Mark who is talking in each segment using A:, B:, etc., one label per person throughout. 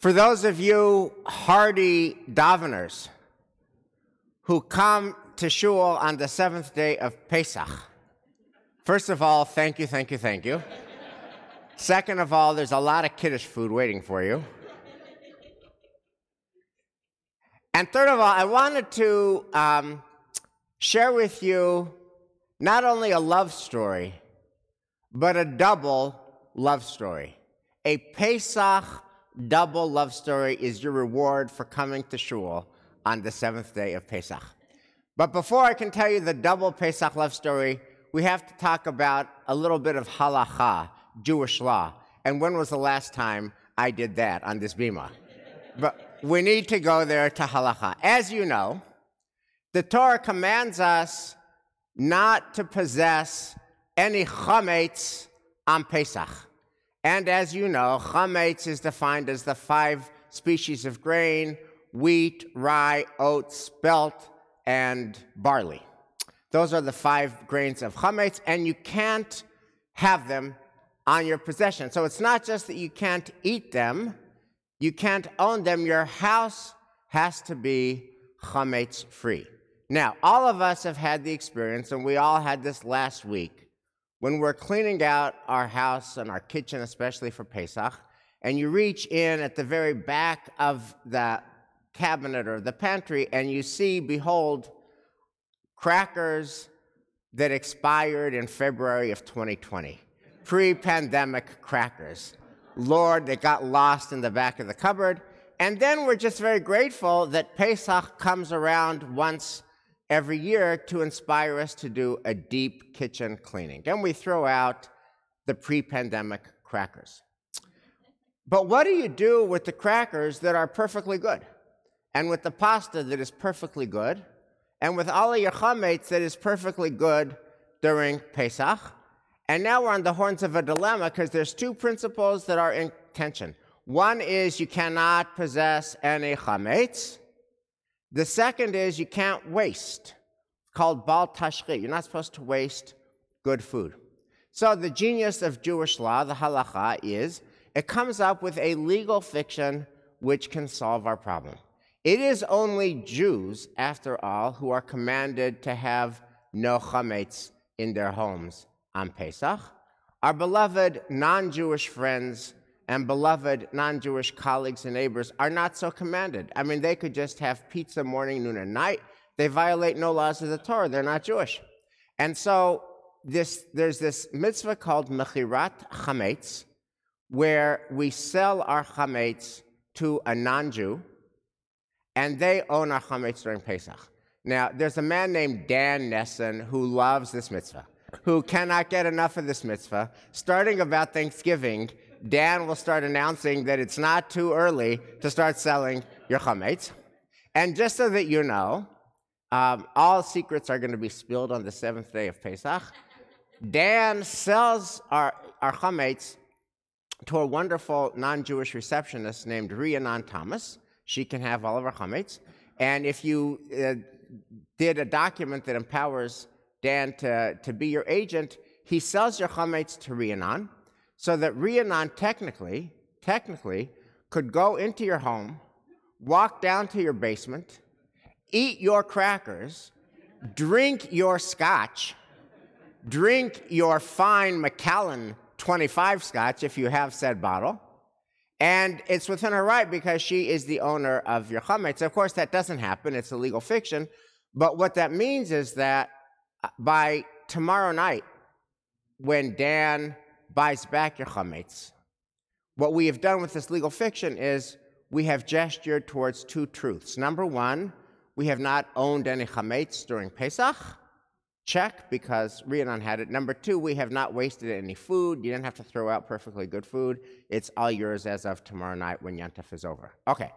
A: For those of you hardy daveners who come to shul on the seventh day of Pesach, first of all, thank you, thank you, thank you. Second of all, there's a lot of kiddush food waiting for you. And third of all, I wanted to um, share with you not only a love story, but a double love story. A Pesach double love story is your reward for coming to shul on the seventh day of Pesach. But before I can tell you the double Pesach love story, we have to talk about a little bit of halacha, Jewish law. And when was the last time I did that on this bima? But we need to go there to halacha. As you know, the Torah commands us not to possess any chametz on Pesach. And as you know, chametz is defined as the five species of grain wheat, rye, oats, spelt, and barley. Those are the five grains of chametz, and you can't have them on your possession. So it's not just that you can't eat them, you can't own them. Your house has to be chametz free. Now, all of us have had the experience, and we all had this last week, when we're cleaning out our house and our kitchen, especially for Pesach, and you reach in at the very back of the cabinet or the pantry and you see, behold, crackers that expired in February of 2020, pre pandemic crackers. Lord, they got lost in the back of the cupboard. And then we're just very grateful that Pesach comes around once every year to inspire us to do a deep kitchen cleaning. And we throw out the pre pandemic crackers. But what do you do with the crackers that are perfectly good? And with the pasta that is perfectly good? And with all of your chametz that is perfectly good during Pesach? And now we're on the horns of a dilemma because there's two principles that are in tension. One is you cannot possess any chametz, the second is you can't waste. It's called bal tashchit. You're not supposed to waste good food. So the genius of Jewish law, the halacha, is it comes up with a legal fiction which can solve our problem. It is only Jews, after all, who are commanded to have no chametz in their homes on Pesach. Our beloved non-Jewish friends and beloved non Jewish colleagues and neighbors are not so commanded. I mean, they could just have pizza morning, noon, and night. They violate no laws of the Torah. They're not Jewish. And so this, there's this mitzvah called Mechirat Chametz, where we sell our chametz to a non Jew, and they own our chametz during Pesach. Now, there's a man named Dan Nessen who loves this mitzvah, who cannot get enough of this mitzvah. Starting about Thanksgiving, Dan will start announcing that it's not too early to start selling your chametz. And just so that you know, um, all secrets are going to be spilled on the seventh day of Pesach. Dan sells our, our chametz to a wonderful non-Jewish receptionist named Rhiannon Thomas. She can have all of our chametz. And if you uh, did a document that empowers Dan to, to be your agent, he sells your chametz to Rhiannon so that Rhiannon technically, technically, could go into your home, walk down to your basement, eat your crackers, drink your scotch, drink your fine Macallan 25 scotch if you have said bottle, and it's within her right because she is the owner of your chametz. Of course, that doesn't happen, it's a legal fiction, but what that means is that uh, by tomorrow night, when Dan buys back your chametz. What we have done with this legal fiction is we have gestured towards two truths. Number one, we have not owned any chametz during Pesach. Check, because Rhiannon had it. Number two, we have not wasted any food. You didn't have to throw out perfectly good food. It's all yours as of tomorrow night when Yontif is over. Okay.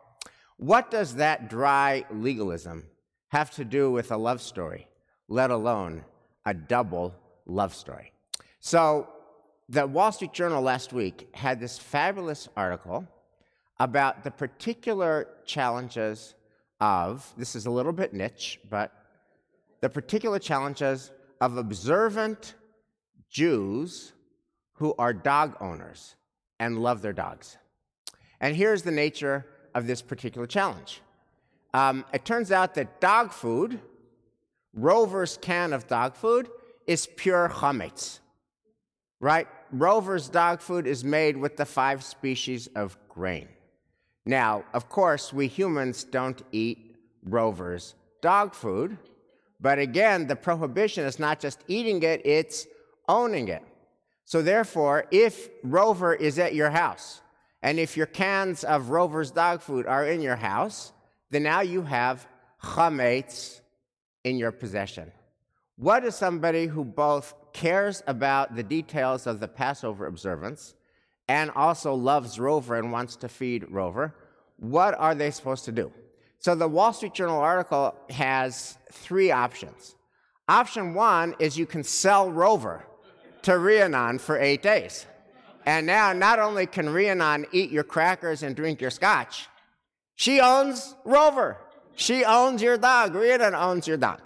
A: What does that dry legalism have to do with a love story, let alone a double love story? So the Wall Street Journal last week had this fabulous article about the particular challenges of, this is a little bit niche, but the particular challenges of observant Jews who are dog owners and love their dogs. And here's the nature of this particular challenge. Um, it turns out that dog food, Rover's can of dog food, is pure chametz, right? Rover's dog food is made with the five species of grain. Now, of course, we humans don't eat Rover's dog food, but again, the prohibition is not just eating it, it's owning it. So therefore, if Rover is at your house, and if your cans of Rover's dog food are in your house, then now you have chametz in your possession. What is somebody who both cares about the details of the Passover observance and also loves Rover and wants to feed Rover? What are they supposed to do? So the Wall Street Journal article has three options. Option one is you can sell Rover to Rhiannon for eight days. And now not only can Rhiannon eat your crackers and drink your scotch, she owns Rover. She owns your dog. Rhiannon owns your dog.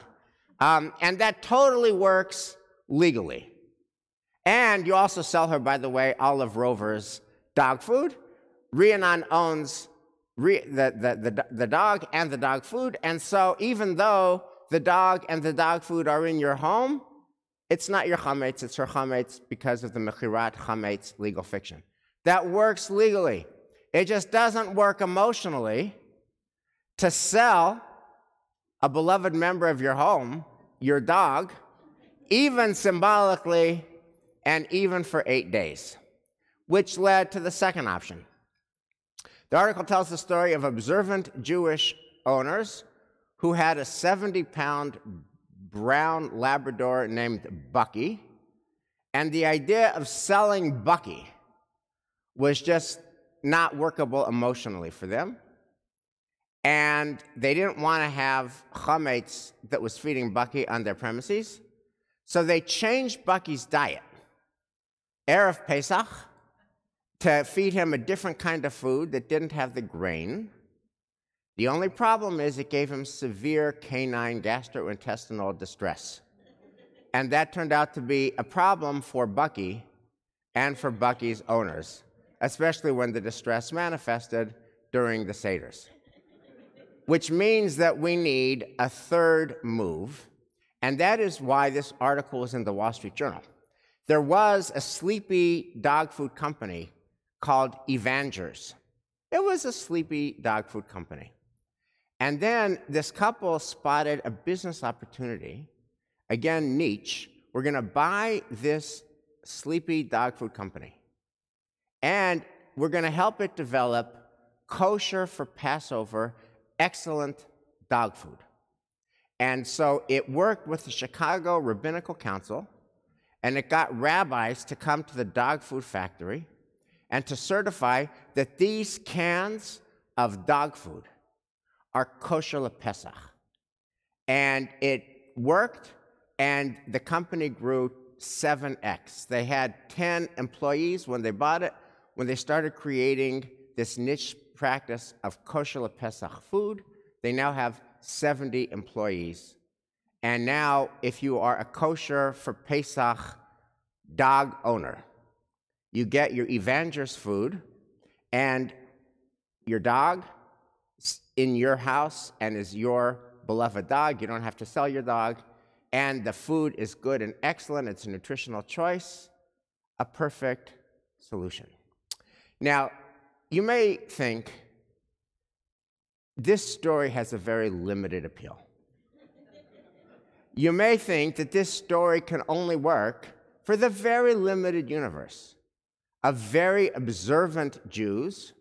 A: Um, and that totally works legally. And you also sell her, by the way, Olive Rover's dog food. Rhiannon owns the, the, the, the dog and the dog food. And so even though the dog and the dog food are in your home, it's not your chametz, it's her chametz because of the mechirat chametz legal fiction. That works legally. It just doesn't work emotionally to sell a beloved member of your home, your dog, even symbolically and even for eight days, which led to the second option. The article tells the story of observant Jewish owners who had a 70 pound brown Labrador named Bucky. And the idea of selling Bucky was just not workable emotionally for them. And they didn't want to have chametz that was feeding Bucky on their premises. So they changed Bucky's diet. Erev Pesach, to feed him a different kind of food that didn't have the grain. The only problem is it gave him severe canine gastrointestinal distress. And that turned out to be a problem for Bucky and for Bucky's owners, especially when the distress manifested during the Seder's. Which means that we need a third move, and that is why this article is in the Wall Street Journal. There was a sleepy dog food company called Evangers. It was a sleepy dog food company. And then this couple spotted a business opportunity. Again, niche. We're going to buy this sleepy dog food company. And we're going to help it develop kosher for Passover, excellent dog food. And so it worked with the Chicago Rabbinical Council, and it got rabbis to come to the dog food factory and to certify that these cans of dog food are kosher le Pesach. And it worked, and the company grew 7x. They had 10 employees when they bought it. When they started creating this niche practice of kosher le Pesach food, they now have 70 employees. And now, if you are a kosher for Pesach dog owner, you get your Evangers food and your dog in your house and is your beloved dog. You don't have to sell your dog. And the food is good and excellent. It's a nutritional choice, a perfect solution. Now, you may think this story has a very limited appeal. You may think that this story can only work for the very limited universe of very observant Jews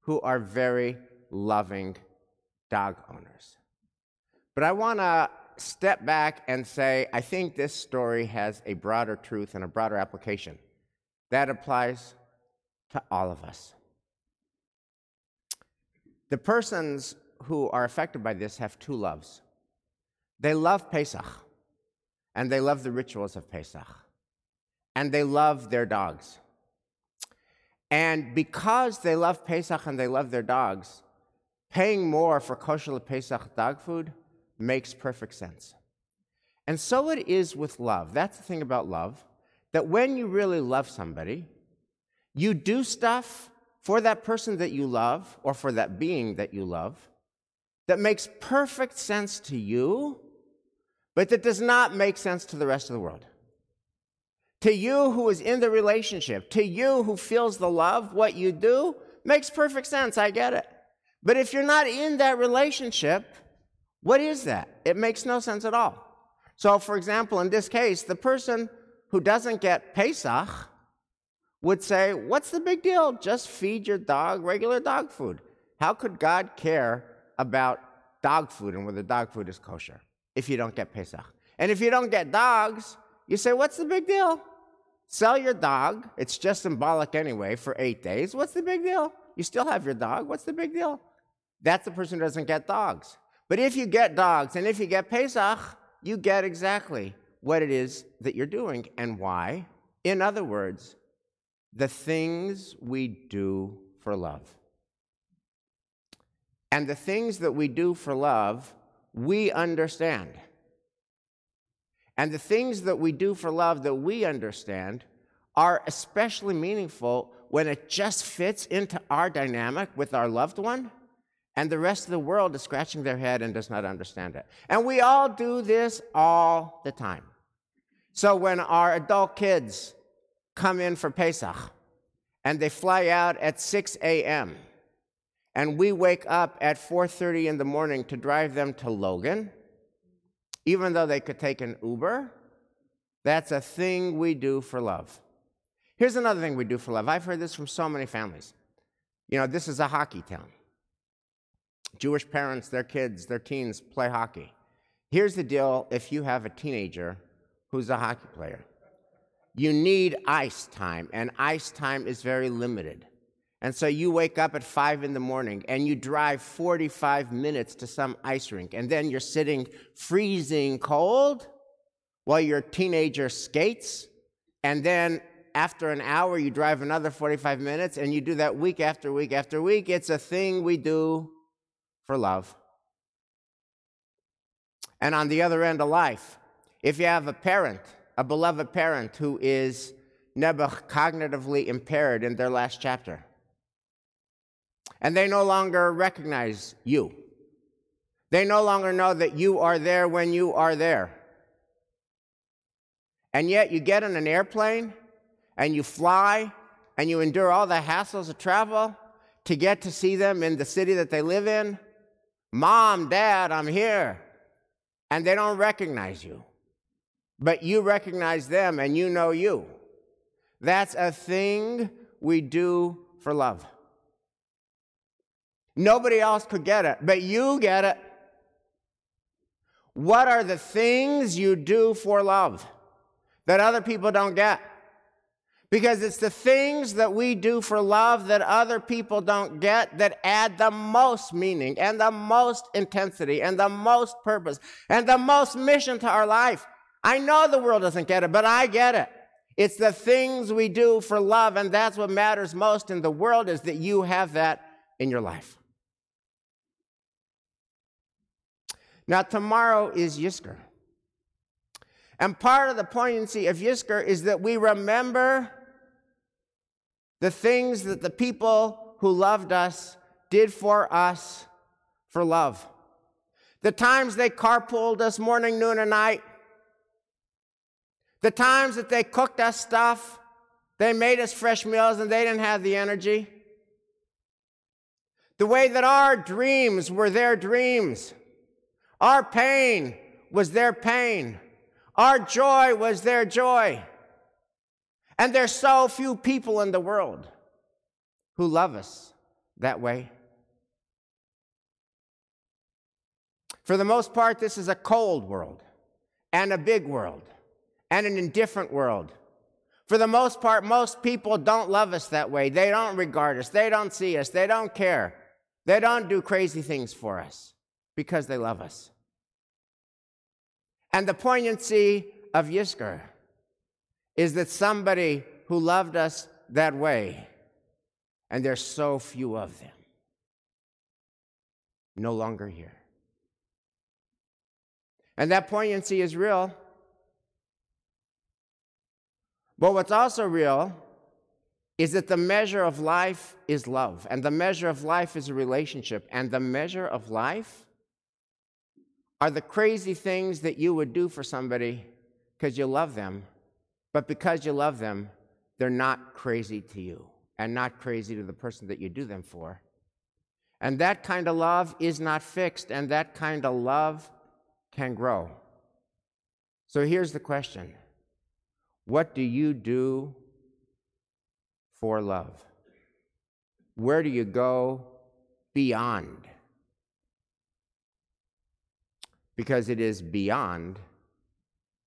A: who are very loving dog owners. But I want to step back and say I think this story has a broader truth and a broader application. That applies to all of us. The persons who are affected by this have two loves. They love Pesach, and they love the rituals of Pesach, and they love their dogs. And because they love Pesach and they love their dogs, paying more for kosher Pesach dog food makes perfect sense. And so it is with love. That's the thing about love that when you really love somebody, you do stuff for that person that you love or for that being that you love that makes perfect sense to you, but that does not make sense to the rest of the world. To you who is in the relationship, to you who feels the love, what you do makes perfect sense. I get it. But if you're not in that relationship, what is that? It makes no sense at all. So, for example, in this case, the person who doesn't get Pesach would say, What's the big deal? Just feed your dog regular dog food. How could God care about dog food and whether dog food is kosher if you don't get Pesach? And if you don't get dogs, you say, What's the big deal? Sell your dog. It's just symbolic anyway for eight days. What's the big deal? You still have your dog. What's the big deal? That's the person who doesn't get dogs. But if you get dogs and if you get Pesach, you get exactly what it is that you're doing and why. In other words, the things we do for love. And the things that we do for love, we understand. And the things that we do for love that we understand are especially meaningful when it just fits into our dynamic with our loved one, and the rest of the world is scratching their head and does not understand it. And we all do this all the time. So when our adult kids come in for Pesach and they fly out at 6 a.m. and we wake up at 4:30 in the morning to drive them to Logan, even though they could take an Uber, that's a thing we do for love. Here's another thing we do for love. I've heard this from so many families. You know, this is a hockey town. Jewish parents, their kids, their teens play hockey. Here's the deal if you have a teenager who's a hockey player. You need ice time, and ice time is very limited. And so you wake up at five in the morning and you drive 45 minutes to some ice rink, and then you're sitting freezing cold while your teenager skates. And then after an hour, you drive another 45 minutes, and you do that week after week after week. It's a thing we do for love. And on the other end of life, if you have a parent, a beloved parent who is Nebuch cognitively impaired in their last chapter, and they no longer recognize you, they no longer know that you are there when you are there. And yet you get on an airplane and you fly and you endure all the hassles of travel to get to see them in the city that they live in. Mom, Dad, I'm here. And they don't recognize you but you recognize them and you know you. That's a thing we do for love. Nobody else could get it, but you get it. What are the things you do for love that other people don't get? Because it's the things that we do for love that other people don't get that add the most meaning and the most intensity and the most purpose and the most mission to our life. I know the world doesn't get it, but I get it. It's the things we do for love, and that's what matters most in the world is that you have that in your life. Now, tomorrow is Yizkor. And part of the poignancy of Yizkor is that we remember the things that the people who loved us did for us for love. The times they carpooled us morning, noon, and night. The times that they cooked us stuff, they made us fresh meals and they didn't have the energy. The way that our dreams were their dreams. Our pain was their pain. Our joy was their joy. And there's so few people in the world who love us that way. For the most part, this is a cold world and a big world and an indifferent world. For the most part, most people don't love us that way. They don't regard us. They don't see us. They don't care. They don't do crazy things for us because they love us. And the poignancy of Yizkor is that somebody who loved us that way, and there's so few of them, no longer here. And that poignancy is real but what's also real is that the measure of life is love, and the measure of life is a relationship, and the measure of life are the crazy things that you would do for somebody because you love them, but because you love them, they're not crazy to you and not crazy to the person that you do them for. And that kind of love is not fixed, and that kind of love can grow. So here's the question What do you do for love? Where do you go beyond? Because it is beyond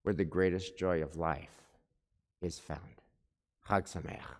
A: where the greatest joy of life is found. Chag Sameach.